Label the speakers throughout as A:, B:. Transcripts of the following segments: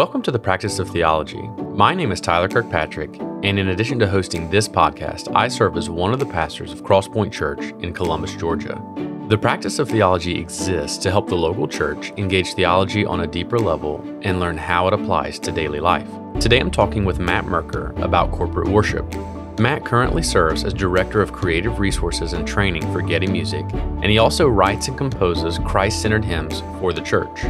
A: Welcome to the Practice of Theology. My name is Tyler Kirkpatrick, and in addition to hosting this podcast, I serve as one of the pastors of Crosspoint Church in Columbus, Georgia. The practice of theology exists to help the local church engage theology on a deeper level and learn how it applies to daily life. Today I'm talking with Matt Merker about corporate worship. Matt currently serves as Director of Creative Resources and Training for Getty Music, and he also writes and composes Christ centered hymns for the church.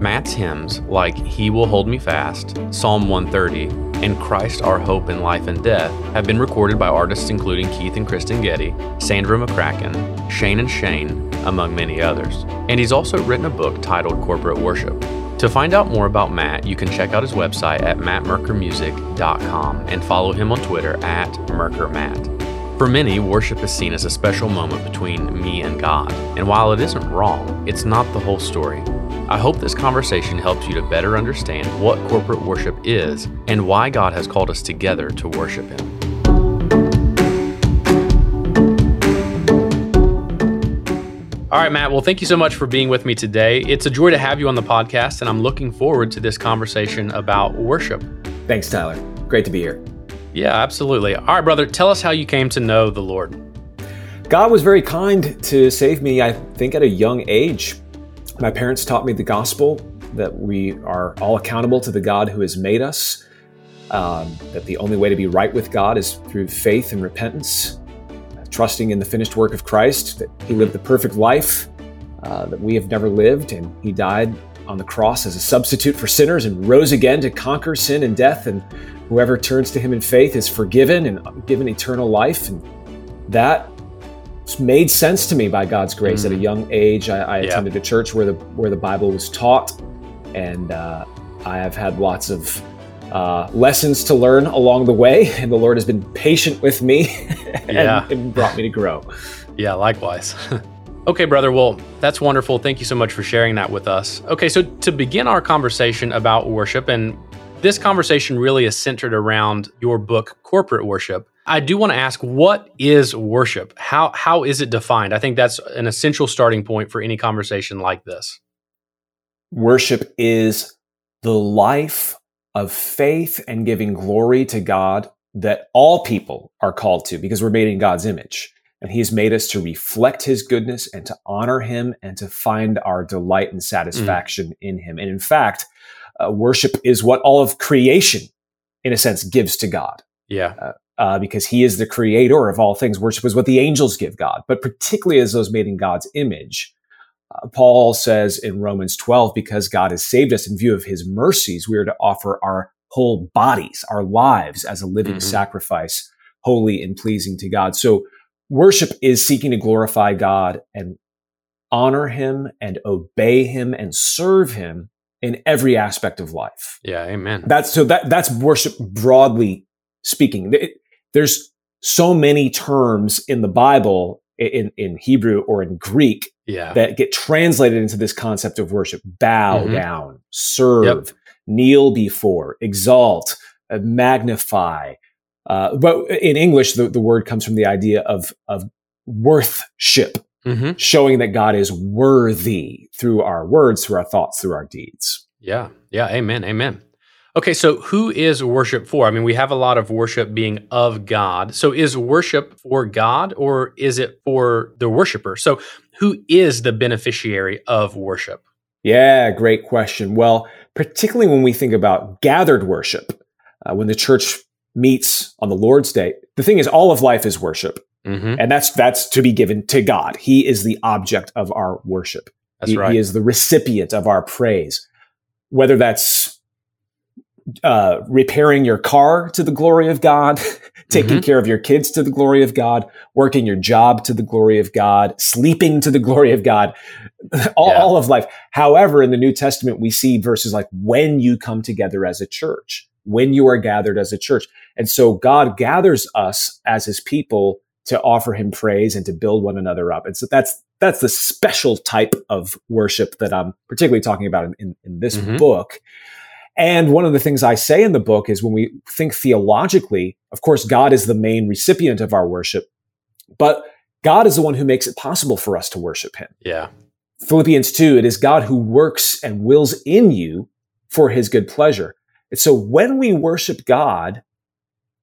A: Matt's hymns, like He Will Hold Me Fast, Psalm 130, and Christ Our Hope in Life and Death, have been recorded by artists including Keith and Kristen Getty, Sandra McCracken, Shane and Shane, among many others. And he's also written a book titled Corporate Worship. To find out more about Matt, you can check out his website at mattmerkermusic.com and follow him on Twitter at merkermatt. For many, worship is seen as a special moment between me and God, and while it isn't wrong, it's not the whole story. I hope this conversation helps you to better understand what corporate worship is and why God has called us together to worship Him. All right, Matt. Well, thank you so much for being with me today. It's a joy to have you on the podcast, and I'm looking forward to this conversation about worship.
B: Thanks, Tyler. Great to be here.
A: Yeah, absolutely. All right, brother, tell us how you came to know the Lord.
B: God was very kind to save me, I think, at a young age. My parents taught me the gospel that we are all accountable to the God who has made us, um, that the only way to be right with God is through faith and repentance, trusting in the finished work of Christ, that He lived the perfect life uh, that we have never lived, and He died on the cross as a substitute for sinners and rose again to conquer sin and death. And whoever turns to Him in faith is forgiven and given eternal life. And that made sense to me by God's grace. Mm. At a mm. young age, I, I yeah. attended a church where the where the Bible was taught, and uh, I have had lots of uh, lessons to learn along the way, and the Lord has been patient with me and, yeah. and brought me to grow.
A: Yeah, likewise. okay, brother. Well, that's wonderful. Thank you so much for sharing that with us. Okay, so to begin our conversation about worship, and this conversation really is centered around your book, Corporate Worship. I do want to ask, what is worship? How how is it defined? I think that's an essential starting point for any conversation like this.
B: Worship is the life of faith and giving glory to God that all people are called to because we're made in God's image. And he's made us to reflect his goodness and to honor him and to find our delight and satisfaction mm. in him. And in fact, uh, worship is what all of creation, in a sense, gives to God.
A: Yeah. Uh,
B: uh, because he is the creator of all things. Worship is what the angels give God, but particularly as those made in God's image. Uh, Paul says in Romans 12, because God has saved us in view of his mercies, we are to offer our whole bodies, our lives as a living mm-hmm. sacrifice, holy and pleasing to God. So worship is seeking to glorify God and honor him and obey him and serve him in every aspect of life.
A: Yeah, amen.
B: That's so that that's worship broadly speaking. It, there's so many terms in the Bible in, in Hebrew or in Greek
A: yeah.
B: that get translated into this concept of worship. Bow mm-hmm. down, serve, yep. kneel before, exalt, uh, magnify. Uh, but in English, the, the word comes from the idea of, of worthship, mm-hmm. showing that God is worthy through our words, through our thoughts, through our deeds.
A: Yeah. Yeah. Amen. Amen. Okay, so who is worship for? I mean, we have a lot of worship being of God. So is worship for God or is it for the worshiper? So who is the beneficiary of worship?
B: Yeah, great question. Well, particularly when we think about gathered worship, uh, when the church meets on the Lord's Day, the thing is, all of life is worship. Mm-hmm. And that's that's to be given to God. He is the object of our worship.
A: That's
B: he,
A: right.
B: he is the recipient of our praise. Whether that's uh, repairing your car to the glory of God, taking mm-hmm. care of your kids to the glory of God, working your job to the glory of God, sleeping to the glory of God, all, yeah. all of life. However, in the New Testament, we see verses like when you come together as a church, when you are gathered as a church. And so God gathers us as his people to offer him praise and to build one another up. And so that's that's the special type of worship that I'm particularly talking about in, in, in this mm-hmm. book. And one of the things I say in the book is when we think theologically, of course, God is the main recipient of our worship, but God is the one who makes it possible for us to worship him.
A: Yeah.
B: Philippians 2, it is God who works and wills in you for his good pleasure. And so when we worship God,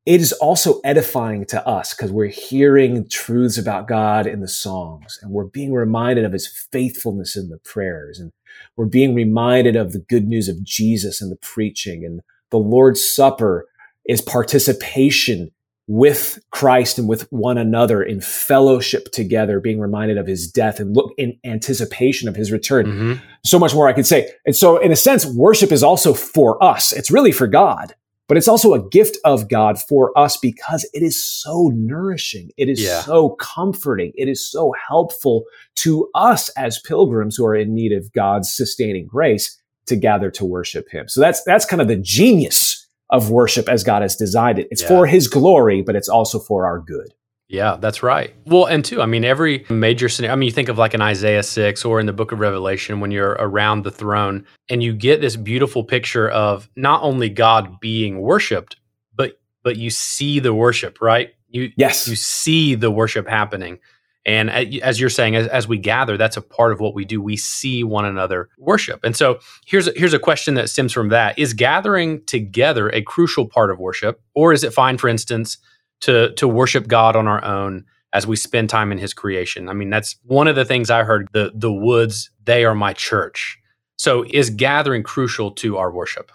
B: it is also edifying to us because we're hearing truths about God in the songs and we're being reminded of his faithfulness in the prayers and we're being reminded of the good news of Jesus and the preaching and the Lord's Supper is participation with Christ and with one another in fellowship together, being reminded of his death and look in anticipation of his return. Mm-hmm. So much more I could say. And so, in a sense, worship is also for us. It's really for God, but it's also a gift of God for us because it is so nourishing. It is yeah. so comforting. It is so helpful to us as pilgrims who are in need of God's sustaining grace to gather to worship him. So that's, that's kind of the genius of worship as God has designed it. It's yeah. for his glory, but it's also for our good.
A: Yeah, that's right. Well, and two, I mean, every major scenario, I mean, you think of like an Isaiah 6 or in the book of Revelation when you're around the throne and you get this beautiful picture of not only God being worshiped, but but you see the worship, right? You
B: yes.
A: you see the worship happening. And uh, as you're saying, as, as we gather, that's a part of what we do. We see one another worship. And so here's a, here's a question that stems from that: Is gathering together a crucial part of worship, or is it fine, for instance, to to worship God on our own as we spend time in His creation? I mean, that's one of the things I heard. The the woods, they are my church. So is gathering crucial to our worship?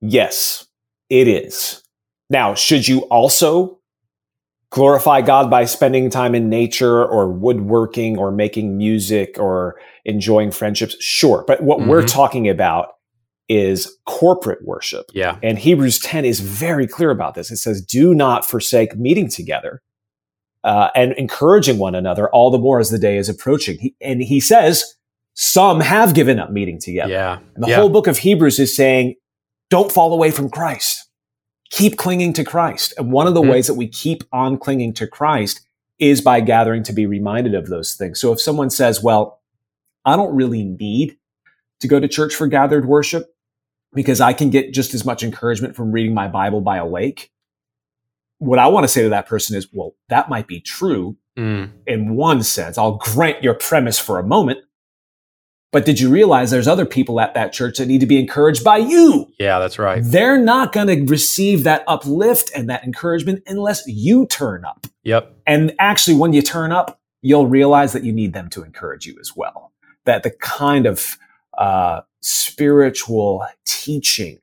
B: Yes, it is. Now, should you also glorify God by spending time in nature or woodworking or making music or enjoying friendships? Sure. But what mm-hmm. we're talking about is corporate worship.
A: Yeah.
B: And Hebrews 10 is very clear about this. It says, do not forsake meeting together uh, and encouraging one another all the more as the day is approaching. He, and he says, some have given up meeting together.
A: Yeah.
B: And the
A: yeah.
B: whole book of Hebrews is saying, don't fall away from Christ keep clinging to Christ. And one of the mm-hmm. ways that we keep on clinging to Christ is by gathering to be reminded of those things. So if someone says, well, I don't really need to go to church for gathered worship because I can get just as much encouragement from reading my Bible by a lake. What I want to say to that person is, well, that might be true mm. in one sense. I'll grant your premise for a moment. But did you realize there's other people at that church that need to be encouraged by you?
A: Yeah, that's right.
B: They're not going to receive that uplift and that encouragement unless you turn up.
A: Yep.
B: And actually, when you turn up, you'll realize that you need them to encourage you as well. That the kind of uh, spiritual teaching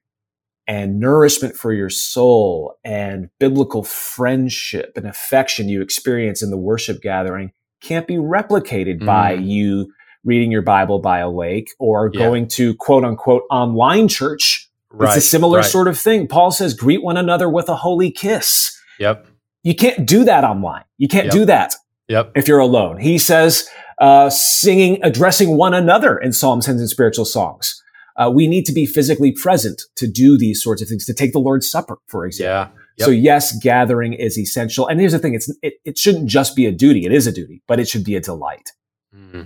B: and nourishment for your soul and biblical friendship and affection you experience in the worship gathering can't be replicated mm. by you reading your Bible by a lake or yeah. going to quote unquote online church. Right, it's a similar right. sort of thing. Paul says, greet one another with a holy kiss.
A: Yep.
B: You can't do that online. You can't
A: yep.
B: do that.
A: Yep.
B: If you're alone. He says, uh, singing, addressing one another in psalms, hymns, and spiritual songs. Uh, we need to be physically present to do these sorts of things, to take the Lord's Supper, for example.
A: Yeah.
B: Yep. So yes, gathering is essential. And here's the thing: it's it, it shouldn't just be a duty; it is a duty, but it should be a delight. Mm-hmm.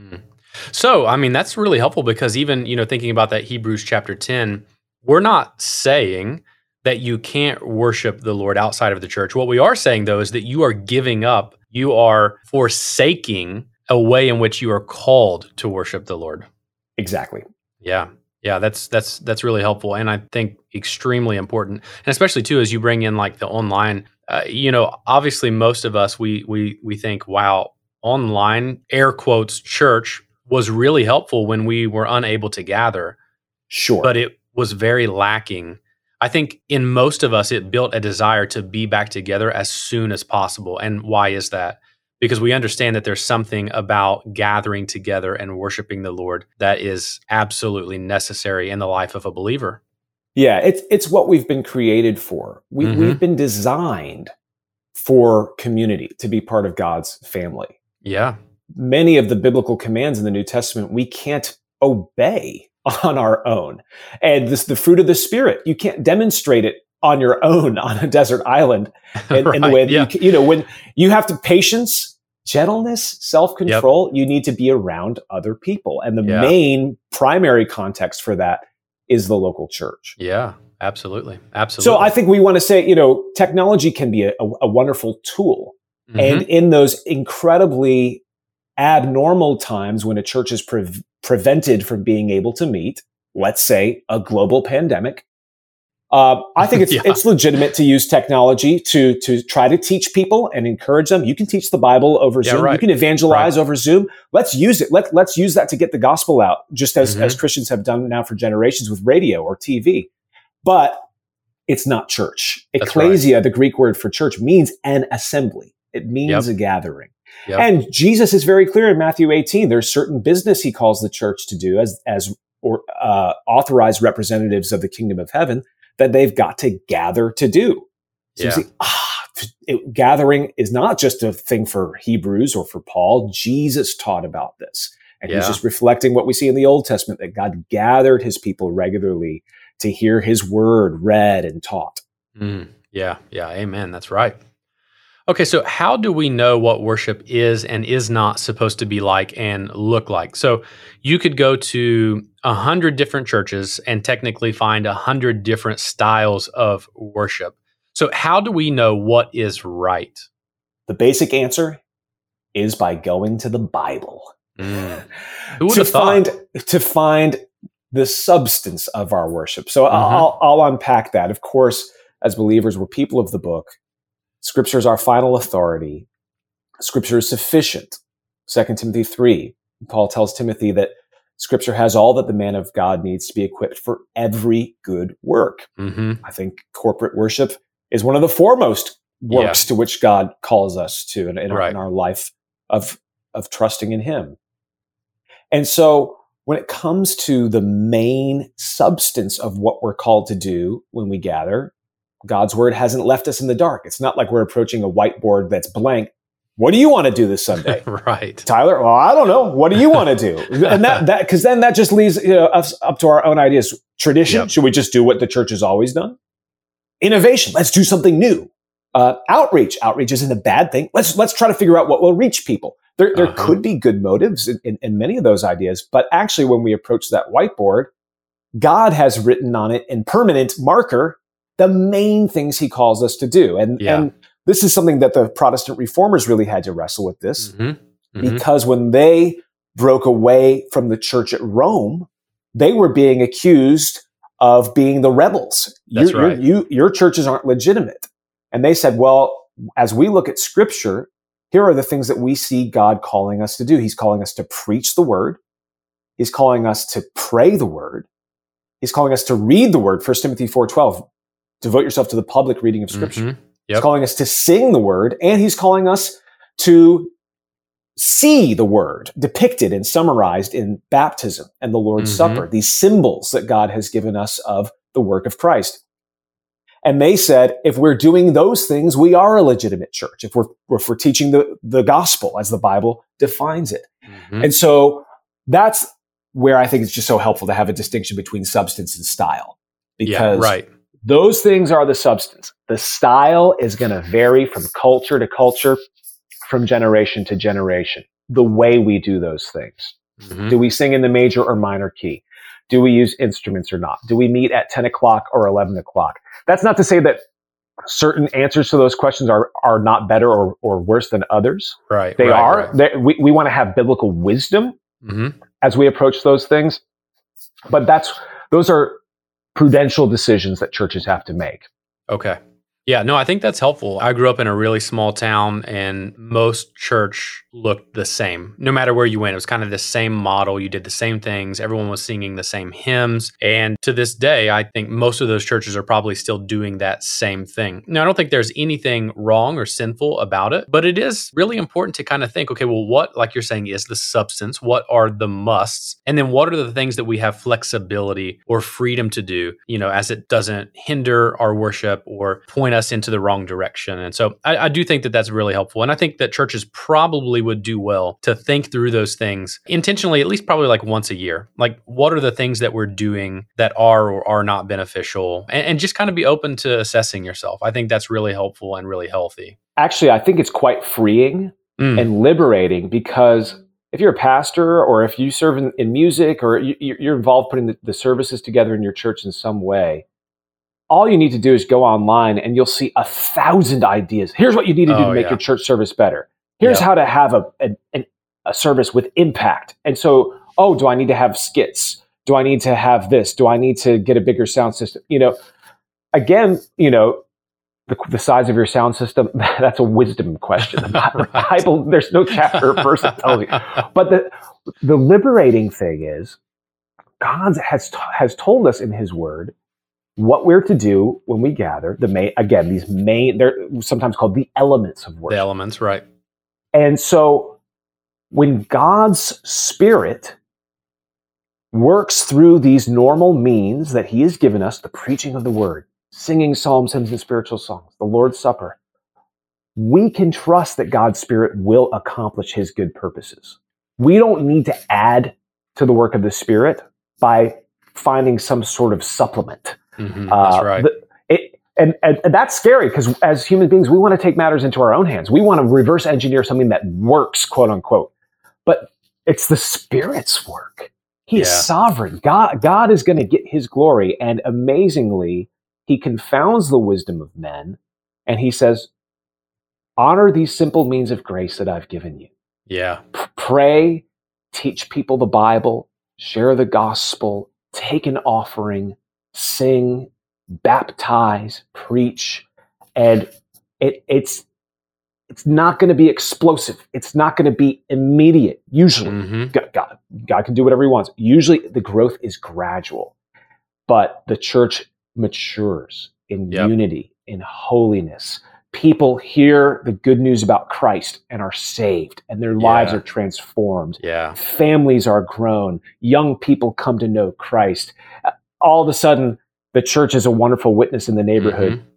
A: Mm. So, I mean, that's really helpful because even, you know, thinking about that Hebrews chapter 10, we're not saying that you can't worship the Lord outside of the church. What we are saying, though, is that you are giving up, you are forsaking a way in which you are called to worship the Lord.
B: Exactly.
A: Yeah. Yeah, that's that's that's really helpful, and I think extremely important, and especially too as you bring in like the online. Uh, you know, obviously, most of us we we we think, wow, online air quotes church was really helpful when we were unable to gather.
B: Sure.
A: But it was very lacking. I think in most of us, it built a desire to be back together as soon as possible. And why is that? Because we understand that there's something about gathering together and worshiping the Lord that is absolutely necessary in the life of a believer.
B: Yeah, it's it's what we've been created for. We, mm-hmm. We've been designed for community to be part of God's family.
A: Yeah.
B: Many of the biblical commands in the New Testament we can't obey on our own. And this the fruit of the spirit, you can't demonstrate it on your own on a desert island in, right, in the way that yeah. you, you know when you have to patience gentleness self-control yep. you need to be around other people and the yeah. main primary context for that is the local church
A: yeah absolutely absolutely
B: so i think we want to say you know technology can be a, a wonderful tool Mm-hmm. And in those incredibly abnormal times when a church is pre- prevented from being able to meet, let's say, a global pandemic, uh, I think it's
A: Yeah.
B: it's legitimate to use technology to to try to teach people and encourage them. You can teach the Bible over
A: Yeah,
B: Zoom. You can evangelize over Zoom. Let's use it. Let let's use that to get the gospel out, just as
A: Mhm.
B: as Christians have done now for generations with radio or TV. But it's not church.
A: That's right.
B: Ecclesia, the Greek word for church, means an assembly. It means a gathering.
A: Yep.
B: And Jesus is very clear in Matthew 18. There's certain business he calls the church to do as as or uh, authorized representatives of the kingdom of heaven that they've got to gather to do. So you
A: Yeah.
B: see, ah, it- gathering is not just a thing for Hebrews or for Paul. Jesus taught about this. And he's just reflecting what we see in the Old Testament that God gathered his people regularly to hear his word read and taught.
A: Mm, yeah, yeah, amen. That's right. Okay, so how do we know what worship is and is not supposed to be like and look like? So you could go to a hundred different churches and technically find a hundred different styles of worship. So how do we know what is right?
B: The basic answer is by going to the Bible.
A: Mm. Who would
B: to find to find the substance of our worship. So
A: Mhm.
B: I'll, I'll unpack that. Of course, as believers, we're people of the book. Scripture is our final authority. Scripture is sufficient. 2 Timothy 3, Paul tells Timothy that Scripture has all that the man of God needs to be equipped for every good work.
A: hmm
B: I think corporate worship is one of the foremost works to which God calls us to in, in, our,
A: Right.
B: in our life of, of trusting in Him. And so when it comes to the main substance of what we're called to do when we gather, God's word hasn't left us in the dark. It's not like we're approaching a whiteboard that's blank. What do you want to do this Sunday?
A: right.
B: Tyler, well, I don't know. What do you want to do? And that that because then that just leaves you know, us up to our own ideas. Tradition?
A: Yep.
B: Should we just do what the church has always done? Innovation? Let's do something new. Uh, outreach? Outreach isn't a bad thing. Let's let's try to figure out what will reach people. There there
A: Uh-huh.
B: could be good motives in, in, in many of those ideas, but actually, when we approach that whiteboard, God has written on it in permanent marker the main things He calls us to do, and
A: Yeah.
B: and this is something that the Protestant reformers really had to wrestle with. This
A: Mhm. Mhm.
B: because when they broke away from the church at Rome, they were being accused of being the rebels.
A: That's
B: Your- your-
A: right.
B: you, your churches aren't legitimate. And they said, well, as we look at scripture, here are the things that we see God calling us to do. He's calling us to preach the word. He's calling us to pray the word. He's calling us to read the word. 1 Timothy 4.12, devote yourself to the public reading of scripture.
A: Mhm.
B: He's calling us to sing the word, and he's calling us to see the word depicted and summarized in baptism and the Lord's
A: Mhm.
B: Supper, these symbols that God has given us of the work of Christ. And they said, if we're doing those things, we are a legitimate church. If we're, if we're teaching the, the gospel as the Bible defines it.
A: Mhm.
B: And so that's where I think it's just so helpful to have a distinction between substance and style.
A: yeah,
B: Because
A: right.
B: those things are the substance. The style is going to vary from culture to culture, from generation to generation. The way we do those things.
A: Mhm.
B: Do we sing in the major or minor key? Do we use instruments or not? Do we meet at 10 o'clock or 11 o'clock? That's not to say that certain answers to those questions are, are not better or, or worse than others.
A: Right.
B: They
A: right,
B: are.
A: right.
B: They- we, we want to have biblical wisdom
A: Mhm.
B: as we approach those things. But that's, those are prudential decisions that churches have to make.
A: Okay. Yeah, no, I think that's helpful. I grew up in a really small town and most church looked the same. No matter where you went, it was kind of the same model. You did the same things. Everyone was singing the same hymns. And to this day, I think most of those churches are probably still doing that same thing. Now, I don't think there's anything wrong or sinful about it, but it is really important to kind of think, okay, well, what, like you're saying, is the substance? What are the musts? And then what are the things that we have flexibility or freedom to do, you know, as it doesn't hinder our worship or point us into the wrong direction. And so I, I do think that that's really helpful. And I think that churches probably would do well to think through those things intentionally, at least probably like once a year. Like, what are the things that we're doing that are or are not beneficial? And, and just kind of be open to assessing yourself. I think that's really helpful and really healthy.
B: Actually, I think it's quite freeing
A: Mm,
B: and liberating because if you're a pastor or if you serve in, in music or you, you're involved putting the, the services together in your church in some way, all you need to do is go online and you'll see a thousand ideas. Here's what you need to do
A: Oh,
B: to make
A: yeah.
B: your church service better. Here's
A: Yeah.
B: how to have a, a, a service with impact. And so, oh, do I need to have skits? Do I need to have this? Do I need to get a bigger sound system? You know, again, you know, the, the size of your sound system, that's a wisdom question. The Bible, there's no chapter or verse that tells you. But the, the liberating thing is, God has, has told us in his word what we're to do when we gather. The main, again, these main, they're sometimes called the elements of worship.
A: The elements, right.
B: And so when God's spirit works through these normal means that he has given us, the preaching of the word, singing psalms, hymns, and spiritual songs, the Lord's Supper, we can trust that God's Spirit will accomplish his good purposes. We don't need to add to the work of the Spirit by finding some sort of supplement.
A: Mm-hmm, that's uh, right. The,
B: it, and, and, and, that's scary because as human beings, we want to take matters into our own hands. We want to reverse engineer something that works, quote unquote. But it's the Spirit's work. He yeah. is sovereign. God, God is going to get his glory. And amazingly, he confounds the wisdom of men and he says, honor these simple means of grace that I've given you.
A: Yeah.
B: P- pray, teach people the Bible, share the gospel, take an offering, sing, baptize, preach. And it, it's, it's not going to be explosive. It's not going to be immediate. Usually, mm-hmm. God, God, God can do whatever He wants. Usually, the growth is gradual, but the church matures in yep. unity, in holiness. People hear the good news about Christ and are saved, and their yeah. lives are transformed.
A: Yeah.
B: Families are grown. Young people come to know Christ. All of a sudden, the church is a wonderful witness in the neighborhood mm-hmm.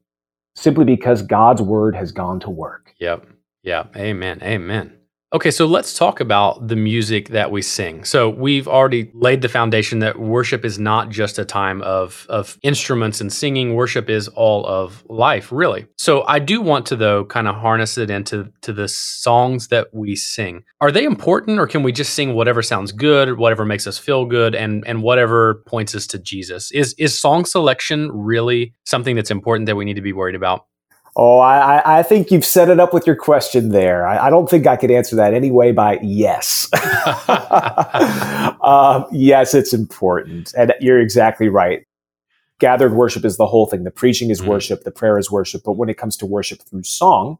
B: simply because God's word has gone to work.
A: Yep. Yeah. Amen. Amen. Okay, so let's talk about the music that we sing. So we've already laid the foundation that worship is not just a time of, of instruments and singing. Worship is all of life, really. So I do want to, though, kind of harness it into to the songs that we sing. Are they important, or can we just sing whatever sounds good, whatever makes us feel good, and and whatever points us to Jesus? Is is song selection really something that's important that we need to be worried about?
B: Oh, I, I think you've set it up with your question there. I, I don't think I could answer that anyway by yes. um, yes, it's important. And you're exactly right. Gathered worship is the whole thing. The preaching is mm-hmm. worship, the prayer is worship. But when it comes to worship through song,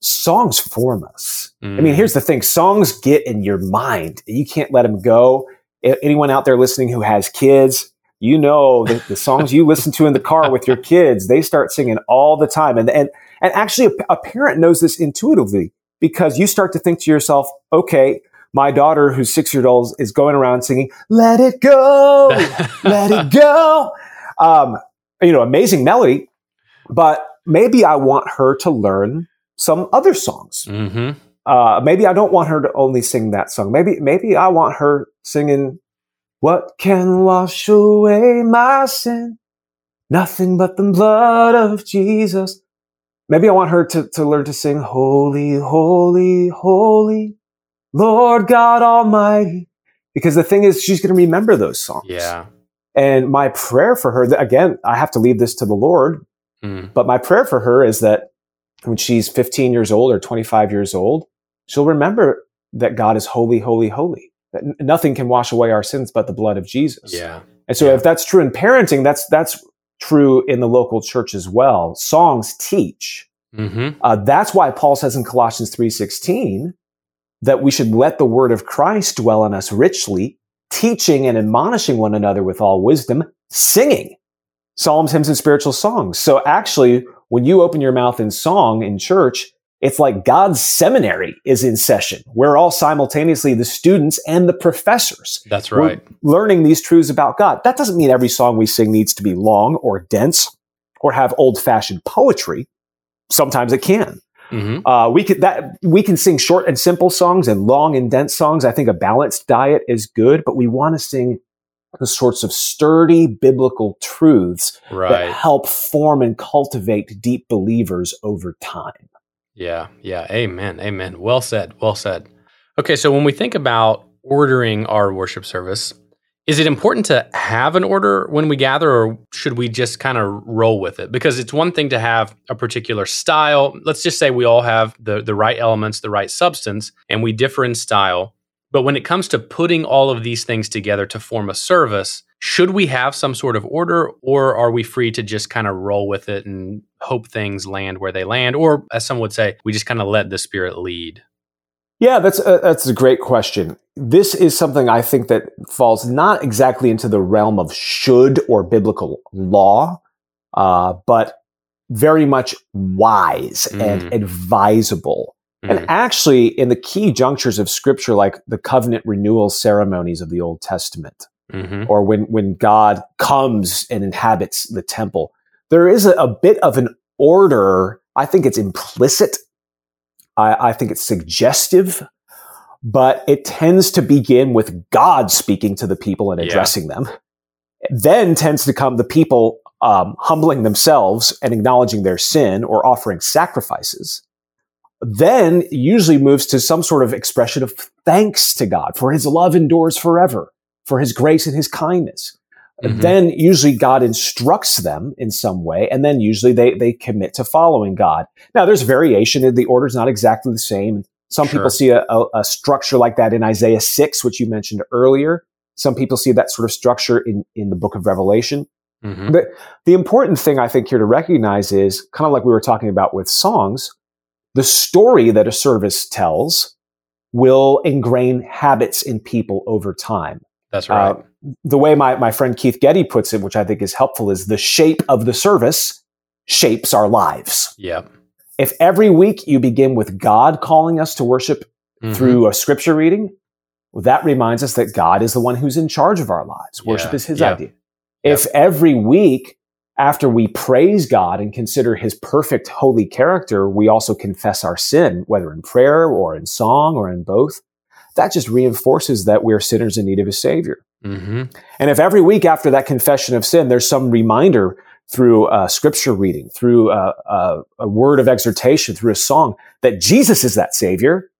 B: songs form us. Mm-hmm. I mean, mm. here's the thing songs get in your mind. You can't let them go. Anyone out there listening who has kids, you know the, the songs you listen to in the car with your kids, they start singing all the time. And, and, and actually a, a parent knows this intuitively because you start to think to yourself, okay, my daughter who's six years old is going around singing, let it go, let it go. Um, you know, amazing melody, but maybe I want her to learn some other songs. Mm-hmm. Uh, maybe I don't want her to only sing that song. Maybe, maybe I want her singing what can wash away my sin? Nothing but the blood of Jesus. Maybe I want her to, to learn to sing, Holy, Holy, Holy, Lord God Almighty. Because the thing is, she's going to remember those songs.
A: Yeah.
B: And my prayer for her, again, I have to leave this to the Lord, mm. but my prayer for her is that when she's 15 years old or 25 years old, she'll remember that God is holy, holy, holy nothing can wash away our sins but the blood of Jesus.
A: Yeah.
B: And so
A: yeah.
B: if that's true in parenting, that's that's true in the local church as well. Songs teach. Mm-hmm. Uh, that's why Paul says in Colossians 3:16 that we should let the word of Christ dwell in us richly, teaching and admonishing one another with all wisdom, singing psalms, hymns, and spiritual songs. So actually, when you open your mouth in song in church, it's like God's seminary is in session. We're all simultaneously the students and the professors.
A: That's right.
B: We're learning these truths about God. That doesn't mean every song we sing needs to be long or dense or have old fashioned poetry. Sometimes it can. Mm-hmm. Uh, we can that we can sing short and simple songs and long and dense songs. I think a balanced diet is good, but we want to sing the sorts of sturdy biblical truths right. that help form and cultivate deep believers over time.
A: Yeah, yeah. Amen. Amen. Well said. Well said. Okay, so when we think about ordering our worship service, is it important to have an order when we gather, or should we just kind of roll with it? Because it's one thing to have a particular style. Let's just say we all have the, the right elements, the right substance, and we differ in style. But when it comes to putting all of these things together to form a service, should we have some sort of order or are we free to just kind of roll with it and hope things land where they land? Or as some would say, we just kind of let the spirit lead?
B: Yeah, that's a, that's a great question. This is something I think that falls not exactly into the realm of should or biblical law, uh, but very much wise mm. and advisable. Mm. And actually, in the key junctures of scripture, like the covenant renewal ceremonies of the Old Testament, mm-hmm. or when, when God comes and inhabits the temple, there is a, a bit of an order. I think it's implicit. I, I think it's suggestive, but it tends to begin with God speaking to the people and addressing yeah. them. Then tends to come the people um, humbling themselves and acknowledging their sin or offering sacrifices, then usually moves to some sort of expression of thanks to God for his love endures forever, for his grace and his kindness. Mm-hmm. Then usually God instructs them in some way, and then usually they, they commit to following God. Now there's variation, in the order is not exactly the same. Some sure. people see a, a, a structure like that in Isaiah 6, which you mentioned earlier. Some people see that sort of structure in, in the book of Revelation. Mm-hmm. The, the important thing I think here to recognize is kind of like we were talking about with songs, the story that a service tells will ingrain habits in people over time.
A: That's right. Uh,
B: the way my, my friend Keith Getty puts it, which I think is helpful, is the shape of the service shapes our lives.
A: Yeah.
B: If every week you begin with God calling us to worship mm-hmm. through a scripture reading, well, that reminds us that God is the one who's in charge of our lives. Worship yeah. is his yeah. idea. If every week after we praise God and consider his perfect holy character, we also confess our sin, whether in prayer or in song or in both, that just reinforces that we're sinners in need of a savior. Mm-hmm. And if every week after that confession of sin, there's some reminder through a scripture reading, through a, a, a word of exhortation, through a song that Jesus is that savior,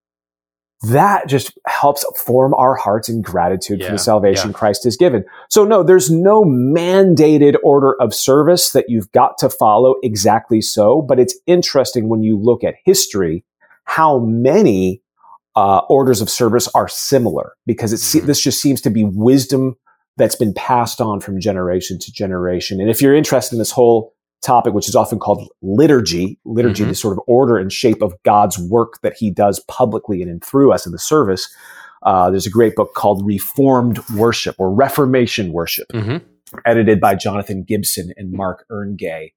B: that just helps form our hearts in gratitude yeah, for the salvation yeah. Christ has given. So no, there's no mandated order of service that you've got to follow exactly so, but it's interesting when you look at history, how many uh, orders of service are similar because it's, mm-hmm. this just seems to be wisdom that's been passed on from generation to generation. And if you're interested in this whole topic, which is often called liturgy. Liturgy, mm-hmm. the sort of order and shape of God's work that He does publicly and in through us in the service. Uh, there's a great book called Reformed Worship or Reformation Worship, mm-hmm. edited by Jonathan Gibson and Mark Earngey,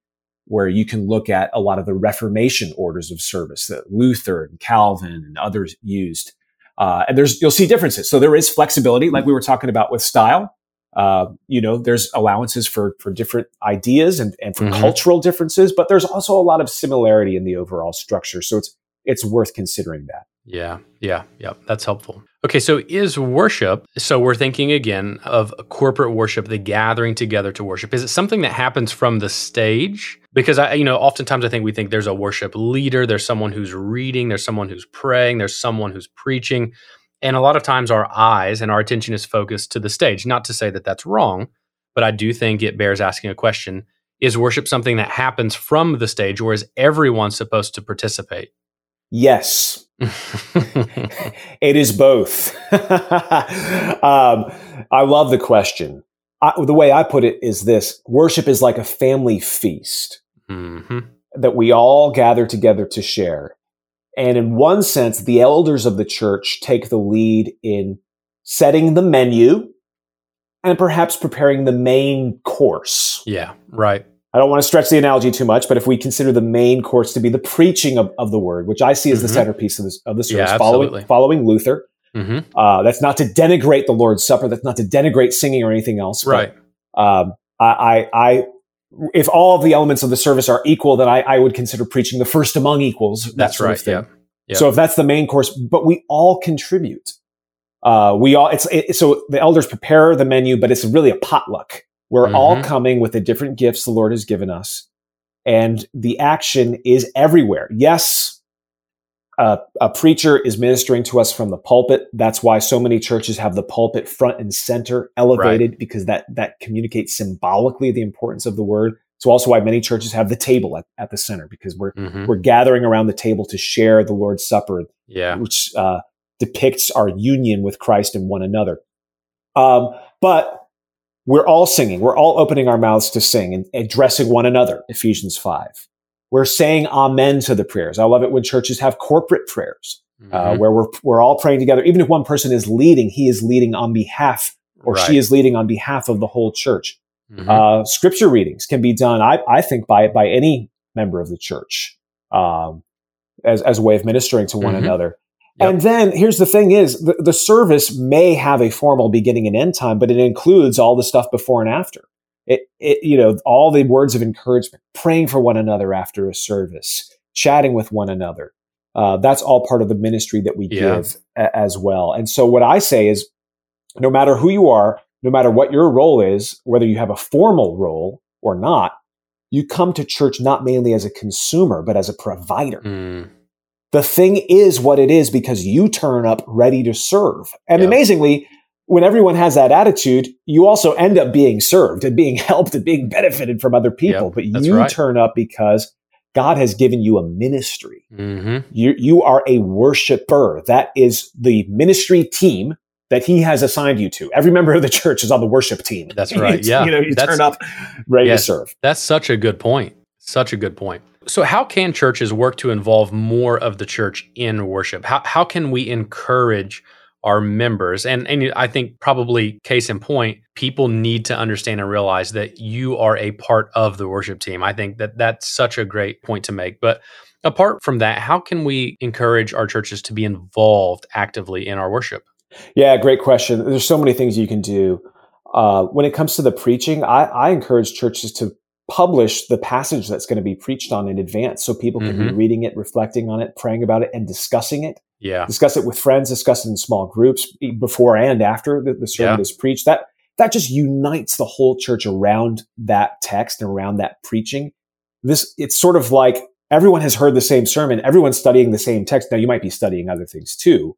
B: where you can look at a lot of the Reformation orders of service that Luther and Calvin and others used. Uh, and there's you'll see differences. So there is flexibility, like we were talking about with style. Uh, you know, there's allowances for for different ideas and, and for mm-hmm. cultural differences, but there's also a lot of similarity in the overall structure. So it's it's worth considering that.
A: Yeah, yeah, yeah. That's helpful. Okay, so is worship, so we're thinking again of corporate worship, the gathering together to worship. Is it something that happens from the stage? Because I, you know, oftentimes I think we think there's a worship leader, there's someone who's reading, there's someone who's praying, there's someone who's preaching. And a lot of times our eyes and our attention is focused to the stage. Not to say that that's wrong, but I do think it bears asking a question Is worship something that happens from the stage, or is everyone supposed to participate?
B: Yes. it is both. um, I love the question. I, the way I put it is this worship is like a family feast mm-hmm. that we all gather together to share. And in one sense, the elders of the church take the lead in setting the menu and perhaps preparing the main course.
A: Yeah, right.
B: I don't want to stretch the analogy too much, but if we consider the main course to be the preaching of, of the word, which I see as mm-hmm. the centerpiece of, this, of the service, yeah, following, following Luther, mm-hmm. uh, that's not to denigrate the Lord's Supper, that's not to denigrate singing or anything else.
A: Right.
B: But, um, I, I, I if all of the elements of the service are equal, then I, I would consider preaching the first among equals. That
A: that's right. Yeah.
B: So if that's the main course, but we all contribute. Uh, we all it's it, so the elders prepare the menu, but it's really a potluck. We're mm-hmm. all coming with the different gifts the Lord has given us, and the action is everywhere. Yes, uh, a preacher is ministering to us from the pulpit. That's why so many churches have the pulpit front and center, elevated, right. because that that communicates symbolically the importance of the word. It's also why many churches have the table at, at the center because we're mm-hmm. we're gathering around the table to share the Lord's Supper.
A: Yeah,
B: which uh, depicts our union with Christ and one another. Um, but we're all singing. We're all opening our mouths to sing and addressing one another. Ephesians 5. We're saying amen to the prayers. I love it when churches have corporate prayers uh, mm-hmm. uh, where we're, we're all praying together. Even if one person is leading, he is leading on behalf or right. she is leading on behalf of the whole church. Mm-hmm. Uh, scripture readings can be done, I, I think, by, by any member of the church um, as, as a way of ministering to one mm-hmm. another. Yep. And then here's the thing is the, the service may have a formal beginning and end time, but it includes all the stuff before and after. It, it, you know, all the words of encouragement, praying for one another after a service, chatting with one another. Uh, that's all part of the ministry that we yeah. give a, as well. And so what I say is, no matter who you are, no matter what your role is, whether you have a formal role or not, you come to church not mainly as a consumer, but as a provider. Mm. The thing is what it is because you turn up ready to serve. And yeah. amazingly, when everyone has that attitude, you also end up being served and being helped and being benefited from other people. Yep, but you right. turn up because God has given you a ministry. Mm-hmm. You, you are a worshiper. That is the ministry team that he has assigned you to. Every member of the church is on the worship team.
A: That's right. Yeah.
B: you know, you
A: that's,
B: turn up ready yes, to serve.
A: That's such a good point. Such a good point. So, how can churches work to involve more of the church in worship? How, how can we encourage our members? And, and I think, probably case in point, people need to understand and realize that you are a part of the worship team. I think that that's such a great point to make. But apart from that, how can we encourage our churches to be involved actively in our worship?
B: Yeah, great question. There's so many things you can do. Uh, when it comes to the preaching, I, I encourage churches to publish the passage that's going to be preached on in advance so people can mm-hmm. be reading it, reflecting on it, praying about it, and discussing it.
A: Yeah.
B: Discuss it with friends, discuss it in small groups before and after the, the sermon yeah. is preached. That that just unites the whole church around that text and around that preaching. This it's sort of like everyone has heard the same sermon, everyone's studying the same text. Now you might be studying other things too,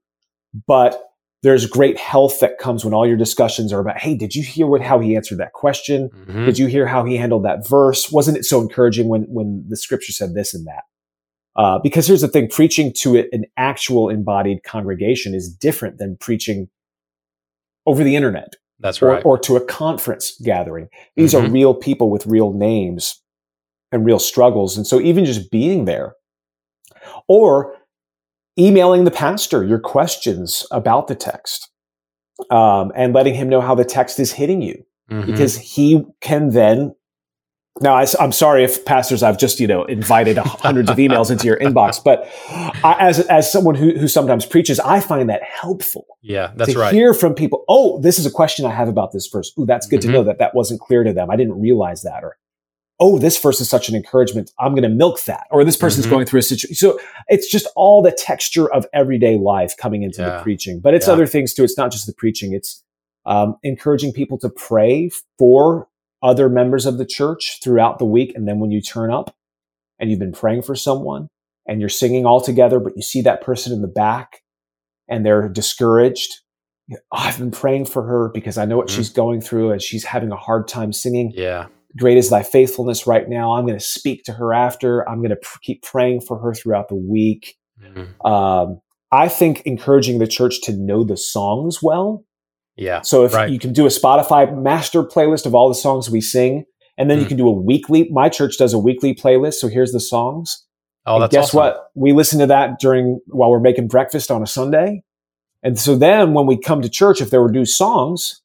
B: but there's great health that comes when all your discussions are about, hey, did you hear what how he answered that question? Mm-hmm. Did you hear how he handled that verse? Wasn't it so encouraging when when the scripture said this and that? Uh, because here's the thing: preaching to an actual embodied congregation is different than preaching over the internet.
A: That's right.
B: Or, or to a conference gathering. These mm-hmm. are real people with real names and real struggles, and so even just being there, or emailing the pastor your questions about the text um, and letting him know how the text is hitting you mm-hmm. because he can then now I, am sorry if pastors i've just you know invited hundreds of emails into your inbox but I, as, as someone who, who sometimes preaches i find that helpful
A: yeah that's right.
B: to
A: right
B: hear from people oh this is a question i have about this verse Ooh, that's good mm-hmm. to know that that wasn't clear to them i didn't realize that or oh, this verse is such an encouragement. I'm going to milk that. Or this person's mm-hmm. going through a situation. So it's just all the texture of everyday life coming into yeah. the preaching. But it's yeah. other things too. It's not just the preaching. It's um, encouraging people to pray for other members of the church throughout the week. And then when you turn up and you've been praying for someone and you're singing all together, but you see that person in the back and they're discouraged. Oh, I've been praying for her because I know what mm-hmm. she's going through and she's having a hard time singing.
A: Yeah
B: Great is thy faithfulness right now. I'm going to speak to her after. I'm going to pr- keep praying for her throughout the week. Mm-hmm. Um, I think encouraging the church to know the songs well.
A: Yeah.
B: So if right. you can do a Spotify master playlist of all the songs we sing, and then mm. you can do a weekly. My church does a weekly playlist. So here's the songs.
A: Oh, that's
B: guess
A: awesome.
B: what? We listen to that during while we're making breakfast on a Sunday. And so then when we come to church, if there were new songs,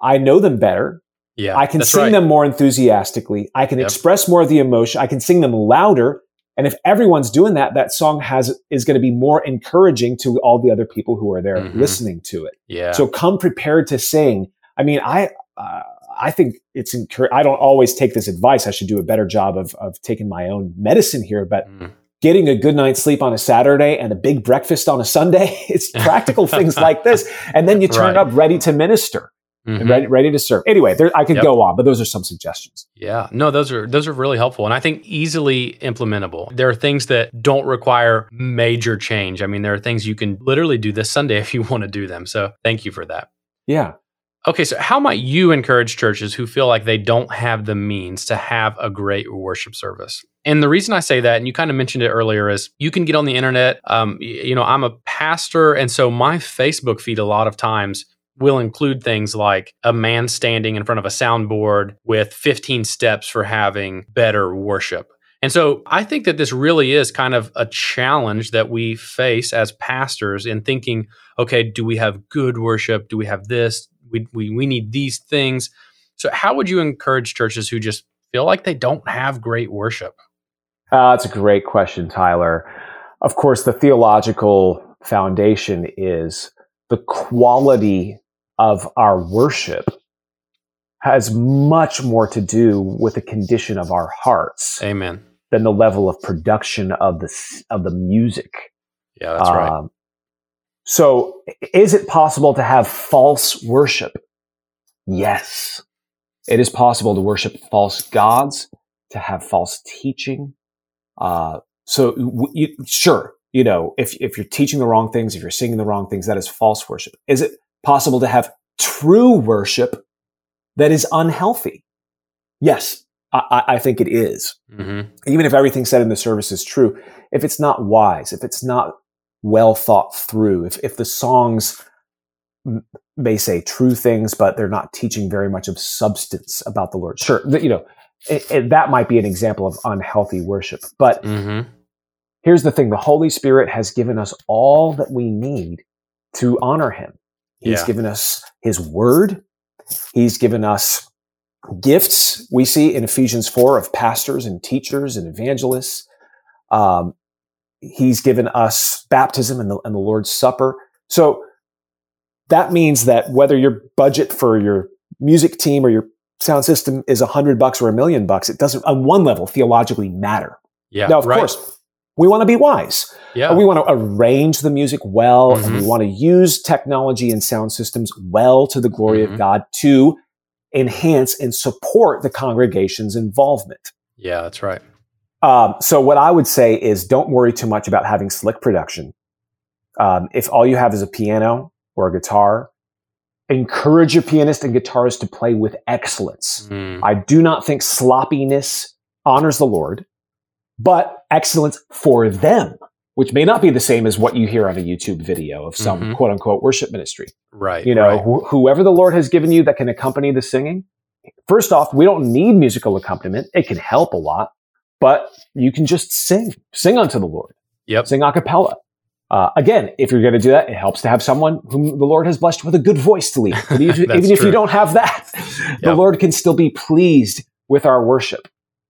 B: I know them better.
A: Yeah,
B: I can sing
A: right.
B: them more enthusiastically. I can yep. express more of the emotion. I can sing them louder. And if everyone's doing that, that song has is going to be more encouraging to all the other people who are there mm-hmm. listening to it.
A: Yeah.
B: So come prepared to sing. I mean, I uh, I think it's encouraging. I don't always take this advice. I should do a better job of of taking my own medicine here, but. Mm. Getting a good night's sleep on a Saturday and a big breakfast on a Sunday. It's practical things like this. And then you turn right. up ready to minister mm-hmm. ready, ready to serve. Anyway, there, I could yep. go on, but those are some suggestions.
A: Yeah, no, those are those are really helpful, and I think easily implementable. There are things that don't require major change. I mean, there are things you can literally do this Sunday if you want to do them. So, thank you for that.
B: Yeah.
A: Okay, so how might you encourage churches who feel like they don't have the means to have a great worship service? And the reason I say that, and you kind of mentioned it earlier, is you can get on the internet. Um, you know, I'm a pastor, and so my Facebook feed a lot of times will include things like a man standing in front of a soundboard with 15 steps for having better worship. And so I think that this really is kind of a challenge that we face as pastors in thinking, okay, do we have good worship? Do we have this? We, we, we need these things. So, how would you encourage churches who just feel like they don't have great worship?
B: Uh, that's a great question, Tyler. Of course, the theological foundation is the quality of our worship has much more to do with the condition of our hearts.
A: Amen.
B: Than the level of production of the of the music.
A: Yeah, that's um, right.
B: So, is it possible to have false worship? Yes. It is possible to worship false gods, to have false teaching. Uh, so, you, sure, you know, if, if you're teaching the wrong things, if you're singing the wrong things, that is false worship. Is it possible to have true worship that is unhealthy? Yes, I, I think it is. Mm-hmm. Even if everything said in the service is true, if it's not wise, if it's not well thought through, if, if the songs may say true things, but they're not teaching very much of substance about the Lord. Sure, you know, it, it, that might be an example of unhealthy worship. But mm-hmm. Here's the thing the Holy Spirit has given us all that we need to honor Him. He's yeah. given us His Word, He's given us gifts we see in Ephesians 4 of pastors and teachers and evangelists. Um, he's given us baptism and the, and the Lord's Supper. So that means that whether your budget for your music team or your sound system is a hundred bucks or a million bucks, it doesn't on one level theologically matter.
A: Yeah.
B: Now, of right. course, we want to be wise.
A: Yeah.
B: We want to arrange the music well, mm-hmm. and we mm-hmm. want to use technology and sound systems well to the glory mm-hmm. of God to enhance and support the congregation's involvement.
A: Yeah, that's right.
B: Um, so what I would say is don't worry too much about having slick production. Um, if all you have is a piano or a guitar, encourage your pianist and guitarist to play with excellence. Mm. I do not think sloppiness honors the Lord, but excellence for them, which may not be the same as what you hear on a YouTube video of some mm-hmm. quote unquote worship ministry.
A: Right.
B: You know,
A: right.
B: Wh- whoever the Lord has given you that can accompany the singing. First off, we don't need musical accompaniment. It can help a lot but you can just sing, sing unto the Lord.
A: Yep.
B: Sing a cappella. Uh, again, if you're going to do that, it helps to have someone whom the Lord has blessed with a good voice to lead. even, even if you don't have that, yep. the Lord can still be pleased with our worship.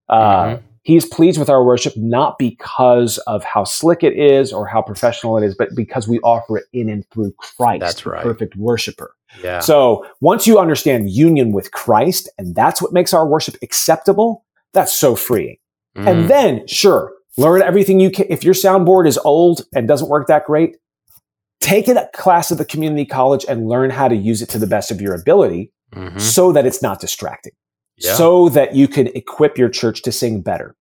B: Uh, mm-hmm. He's pleased with our worship not because of how slick it is or how professional it is, but because we offer it in and through Christ,
A: that's right.
B: perfect worshiper.
A: Yeah.
B: So once you understand union with Christ, and that's what makes our worship acceptable, that's so freeing. Mm. And then, sure, learn everything you can. If your soundboard is old and doesn't work that great, take a class at the community college and learn how to use it to the best of your ability mm-hmm. so that it's not distracting, yeah. so that you can equip your church to sing better.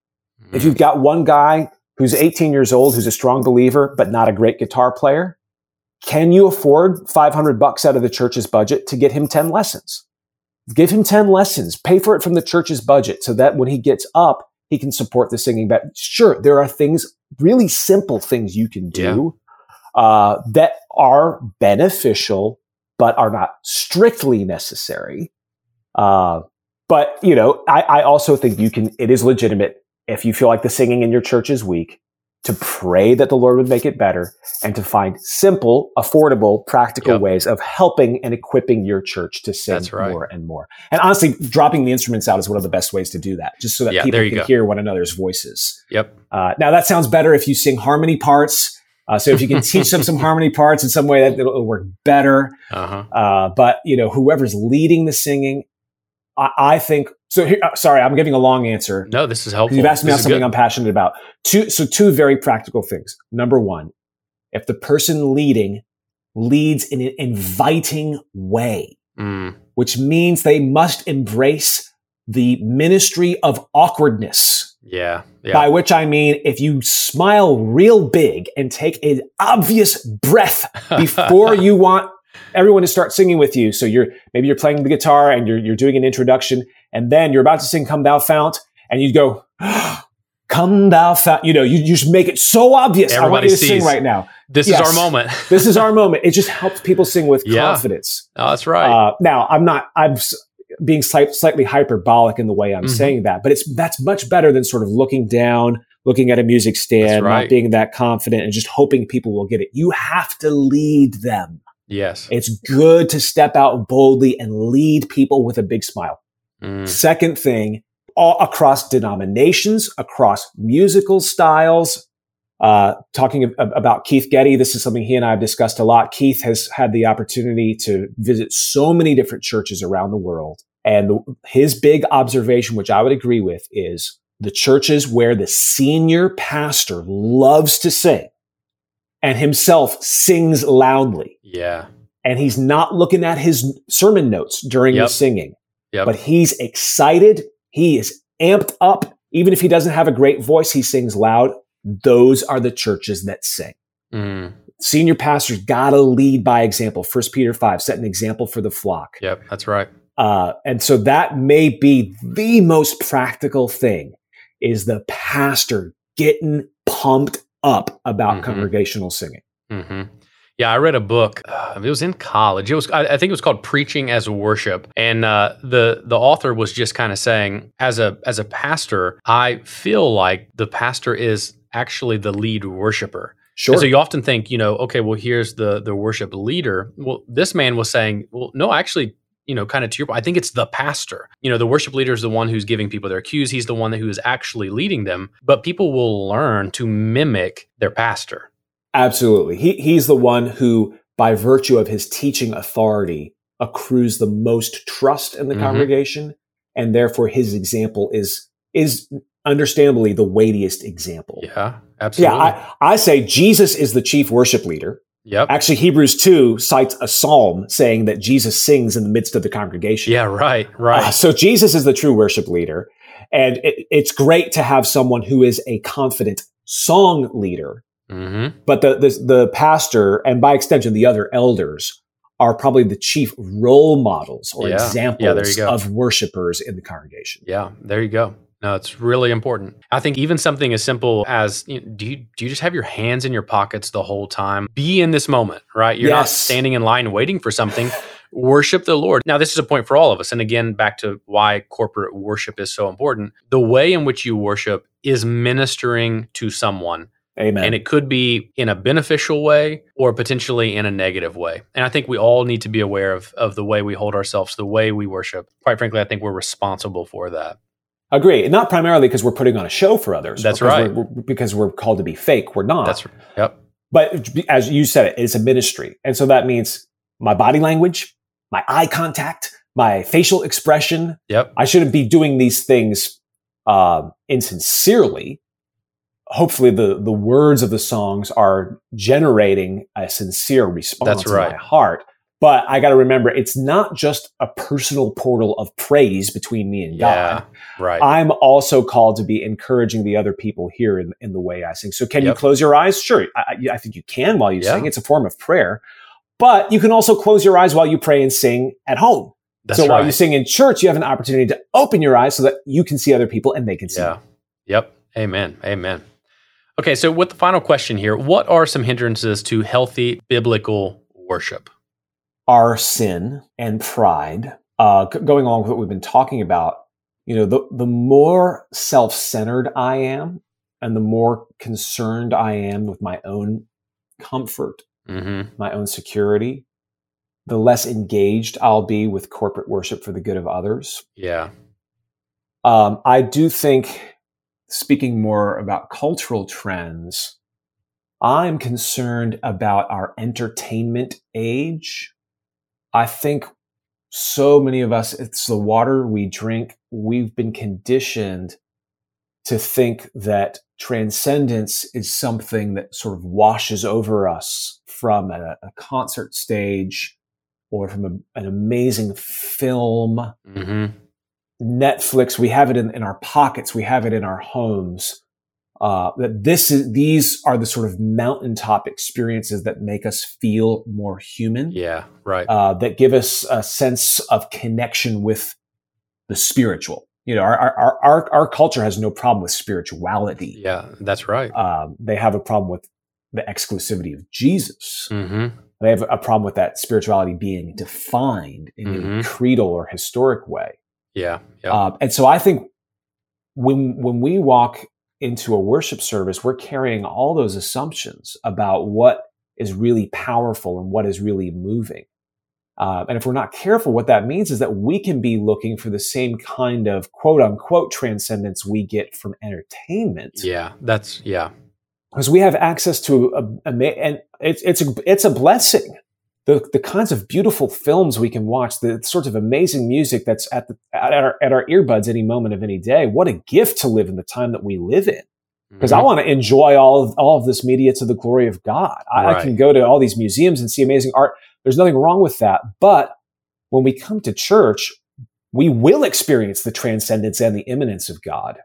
B: Mm-hmm. If you've got one guy who's 18 years old, who's a strong believer, but not a great guitar player, can you afford 500 bucks out of the church's budget to get him 10 lessons? Give him 10 lessons, pay for it from the church's budget so that when he gets up, he can support the singing back. Sure, there are things, really simple things you can do yeah. uh, that are beneficial, but are not strictly necessary. Uh, but you know, I, I also think you can. It is legitimate if you feel like the singing in your church is weak to pray that the Lord would make it better and to find simple, affordable, practical yep. ways of helping and equipping your church to sing right. more and more. And honestly, dropping the instruments out is one of the best ways to do that, just so that yeah, people can go. hear one another's voices.
A: Yep.
B: Uh, now that sounds better if you sing harmony parts. Uh, so if you can teach them some harmony parts in some way, that it'll, it'll work better. Uh-huh. Uh, but you know, whoever's leading the singing, I, I think so here, uh, sorry, I'm giving a long answer.
A: No, this is helpful.
B: You've asked me
A: on
B: something good. I'm passionate about. Two, so two very practical things. Number one, if the person leading leads in an inviting way, mm. which means they must embrace the ministry of awkwardness.
A: Yeah, yeah.
B: By which I mean, if you smile real big and take an obvious breath before you want everyone to start singing with you. So you're maybe you're playing the guitar and you're you're doing an introduction, and then you're about to sing "Come Thou Fount," and you go, "Come Thou Fount." You know, you, you just make it so obvious.
A: Everybody
B: I want you to
A: sees.
B: sing right now.
A: This
B: Yes.
A: is our moment.
B: This is our moment. It just helps people sing with
A: Yeah.
B: confidence.
A: Oh, that's right.
B: Uh, now, I'm not. I'm being slight, slightly hyperbolic in the way I'm
A: Mhm.
B: saying that, but it's that's much better than sort of looking down, looking at a music stand,
A: right.
B: not being that confident, and just hoping people will get it. You have to lead them.
A: Yes.
B: It's good to step out boldly and lead people with a big smile.
A: Mm.
B: Second thing, all across denominations, across musical styles. Uh, talking ab- about Keith Getty, this is something he and I have discussed a lot. Keith has had the opportunity to visit so many different churches around the world. And the, his big observation, which I would agree with, is the churches where the senior pastor loves to sing and himself sings loudly
A: Yeah.
B: and he's not looking at his sermon notes during
A: Yep.
B: the singing,
A: Yep.
B: but he's excited. He is amped up. Even if he doesn't have a great voice, he sings loud. Those are the churches that sing.
A: Mm.
B: Senior pastors got to lead by example. First Peter 5, set an example for the flock.
A: Yep. That's right.
B: Uh, and so that may be the most practical thing is the pastor getting pumped up about
A: Mhm.
B: congregational singing.
A: hmm Yeah, I read a book. Uh, it was in college. It was, I, I think, it was called "Preaching as Worship," and uh, the the author was just kind of saying, as a as a pastor, I feel like the pastor is actually the lead worshiper.
B: Sure.
A: And so you often think, you know, okay, well, here's the the worship leader. Well, this man was saying, well, no, actually, you know, kind of to your point, I think it's the pastor. You know, the worship leader is the one who's giving people their cues. He's the one who is actually leading them. But people will learn to mimic their pastor.
B: Absolutely. He, he's the one who, by virtue of his teaching authority, accrues the most trust in the
A: Mhm.
B: congregation. And therefore, his example is, is understandably the weightiest example.
A: Yeah, absolutely.
B: Yeah, I, I say Jesus is the chief worship leader.
A: Yep.
B: Actually, Hebrews 2 cites a psalm saying that Jesus sings in the midst of the congregation.
A: Yeah, right, right.
B: Uh, so Jesus is the true worship leader. And it, it's great to have someone who is a confident song leader
A: hmm
B: but the, the the pastor and by extension the other elders are probably the chief role models or
A: Yeah. Yeah,
B: examples
A: go.
B: of worshipers in the congregation.
A: Yeah, there you go. No, it's really important. I think even something as simple as you know, do you do you just have your hands in your pockets the whole time? Be in this moment, right? You're not standing in line waiting for something. Worship the Lord. Now, this is a point for all of us. And again, back to why corporate worship is so important. The way in which you worship is ministering to someone.
B: Amen.
A: And it could be in a beneficial way or potentially in a negative way. And I think we all need to be aware of, of the way we hold ourselves, the way we worship. Quite frankly, I think we're responsible for that.
B: Agree. Not primarily because we're putting on a show for others.
A: That's
B: because
A: right.
B: We're, we're- because we're called to be fake. We're not.
A: That's right. yep.
B: But as you said, it, it's a ministry, and so that means my body language, my eye contact, my facial expression.
A: Yep.
B: I shouldn't be doing these things um, insincerely. Hopefully, the the words of the songs are generating a sincere response
A: That's
B: in
A: right.
B: my heart. But I got to remember, it's not just a personal portal of praise between me and
A: Yeah.
B: God.
A: Right.
B: I'm also called to be encouraging the other people here in, in the way I sing. So, can you close your eyes? Sure, I, I- think you can while you
A: Yeah.
B: sing. It's a form of prayer, but you can also close your eyes while you pray and sing at home.
A: That's
B: so while you sing in church, you have an opportunity to open your eyes so that you can see other people and they can see.
A: Yeah.
B: you.
A: Yep. Amen. Amen. Okay, so with the final question here, what are some hindrances to healthy biblical worship?
B: Our sin and pride, uh, going along with what we've been talking about, you know, the the more self centered I am, and the more concerned I am with my own comfort
A: hmm
B: my own security, the less engaged I'll be with corporate worship for the good of others.
A: Yeah.
B: Um, I do think, speaking more about cultural trends, I'm concerned about our entertainment age. I think so many of us, it's the water we drink. We've been conditioned to think that transcendence is something that sort of washes over us from a, a concert stage or from a- an amazing film.
A: hmm
B: Netflix, we have it in, in our pockets, we have it in our homes. Uh, that this is these are the sort of mountaintop experiences that make us feel more human.
A: Yeah, right.
B: Uh, that give us a sense of connection with the spiritual. You know, our our our, our culture has no problem with spirituality.
A: Yeah, that's right.
B: Um, they have a problem with the exclusivity of Jesus.
A: Mm-hmm.
B: They have a problem with that spirituality being defined in
A: Mhm.
B: a creedal or historic way.
A: Yeah, yeah,
B: Um, and so I think when when we walk into a worship service, we're carrying all those assumptions about what is really powerful and what is really moving. Uh, and if we're not careful, what that means is that we can be looking for the same kind of quote unquote transcendence we get from entertainment
A: yeah. That's yeah,
B: because we have access to a, a and it's it's a, it's a blessing. The the kinds of beautiful films we can watch, the sorts of amazing music that's at the at our at our earbuds any moment of any day. What a gift to live in the time that we live in. Because I
A: Mhm.
B: want to enjoy all of all of this media to the glory of God. I, I can go to all these museums and see amazing art. There's nothing wrong with that. But when we come to church, we will experience the transcendence and the immanence of God.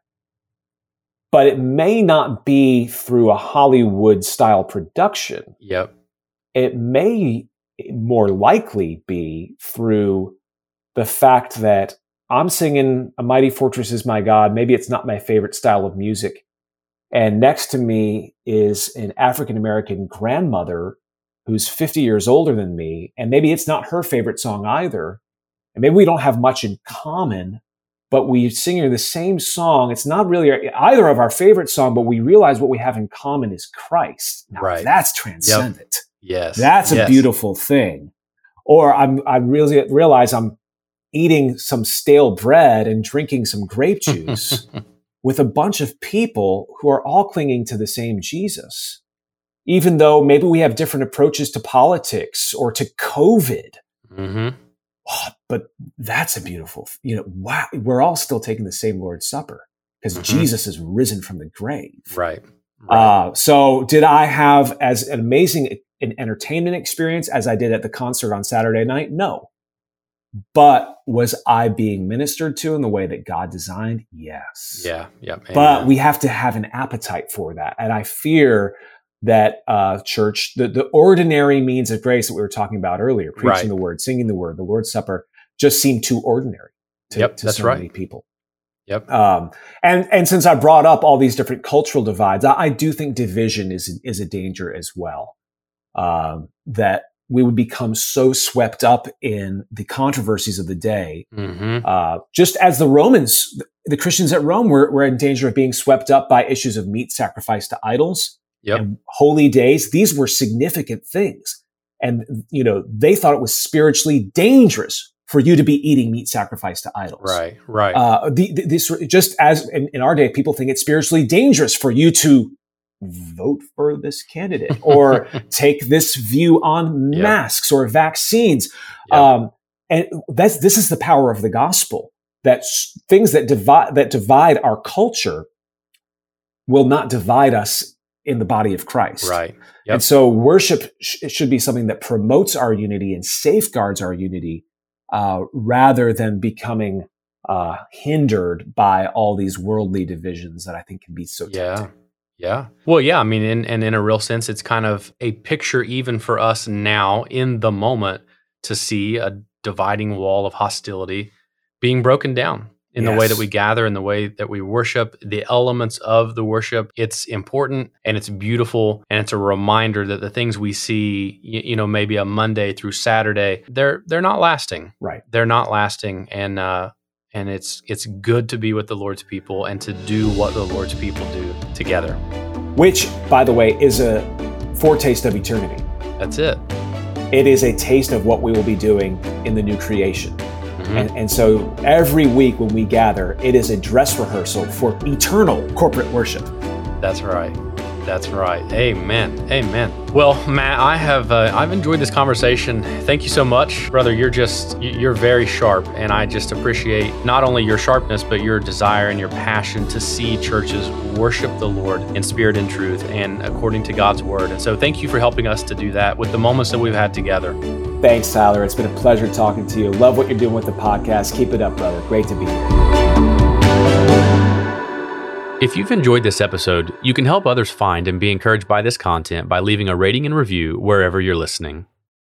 B: But it may not be through a Hollywood style production.
A: Yep.
B: It may more likely be through the fact that I'm singing A Mighty Fortress is My God. Maybe it's not my favorite style of music. And next to me is an African American grandmother who's 50 years older than me. And maybe it's not her favorite song either. And maybe we don't have much in common, but we sing the same song. It's not really either of our favorite song, but we realize what we have in common is Christ. Now,
A: Right.
B: That's transcendent.
A: Yes.
B: That's a beautiful thing. Or I'm, I really realize I'm eating some stale bread and drinking some grape juice with a bunch of people who are all clinging to the same Jesus. Even though maybe we have different approaches to politics or to COVID.
A: hmm
B: Oh, but that's a beautiful, you know, wow. We're all still taking the same Lord's Supper because
A: Mhm.
B: Jesus is risen from the grave.
A: Right. Right.
B: Uh, so did I have as an amazing an entertainment experience as I did at the concert on Saturday night? No. But was I being ministered to in the way that God designed? Yes.
A: yeah. Yeah.
B: But we have to have an appetite for that. And I fear that uh, church, the, the ordinary means of grace that we were talking about earlier, preaching
A: Right.
B: the word, singing the word, the Lord's Supper, just seem too ordinary to,
A: Yep,
B: to
A: that's
B: so
A: right.
B: many people.
A: Yep.
B: Um, and and since I brought up all these different cultural divides, I, I do think division is is a danger as well. Um, that we would become so swept up in the controversies of the day,
A: hmm
B: uh, just as the Romans, the Christians at Rome, were, were in danger of being swept up by issues of meat sacrifice to idols
A: Yep.
B: and holy days. These were significant things, and you know they thought it was spiritually dangerous for you to be eating meat sacrificed to idols.
A: Right. Right.
B: Uh, the, the, this just as in, in our day, people think it's spiritually dangerous for you to vote for this candidate or take this view on
A: Yep.
B: masks or vaccines.
A: Yep.
B: Um, and that's this is the power of the gospel. That things that divide that divide our culture will not divide us in the body of Christ.
A: right. Yep.
B: And so worship sh- should be something that promotes our unity and safeguards our unity uh, rather than becoming uh, hindered by all these worldly divisions that I think can be so tempting.
A: Yeah. Well, yeah. I mean, in, and in a real sense, it's kind of a picture even for us now in the moment to see a dividing wall of hostility being broken down in the way that we gather, in the way that we worship, the elements of the worship. It's important and it's beautiful. And it's a reminder that the things we see, you, you know, maybe a Monday through Saturday, they're, they're not lasting.
B: Right.
A: They're not lasting. And, uh, and it's it's good to be with the Lord's people and to do what the Lord's people do together.
B: Which, by the way, is a foretaste of eternity.
A: That's it.
B: It is a taste of what we will be doing in the new creation.
A: Mhm.
B: And, and so every week when we gather, it is a dress rehearsal for eternal corporate worship.
A: That's right. That's right. Amen. Amen. Well, Matt, I have uh, I've enjoyed this conversation. Thank you so much, brother. You're just you- you're very sharp, and I just appreciate not only your sharpness but your desire and your passion to see churches worship the Lord in spirit and truth and according to God's word. And so, thank you for helping us to do that with the moments that we've had together.
B: Thanks, Tyler. It's been a pleasure talking to you. Love what you're doing with the podcast. Keep it up, brother. Great to be here.
A: If you've enjoyed this episode, you can help others find and be encouraged by this content by leaving a rating and review wherever you're listening.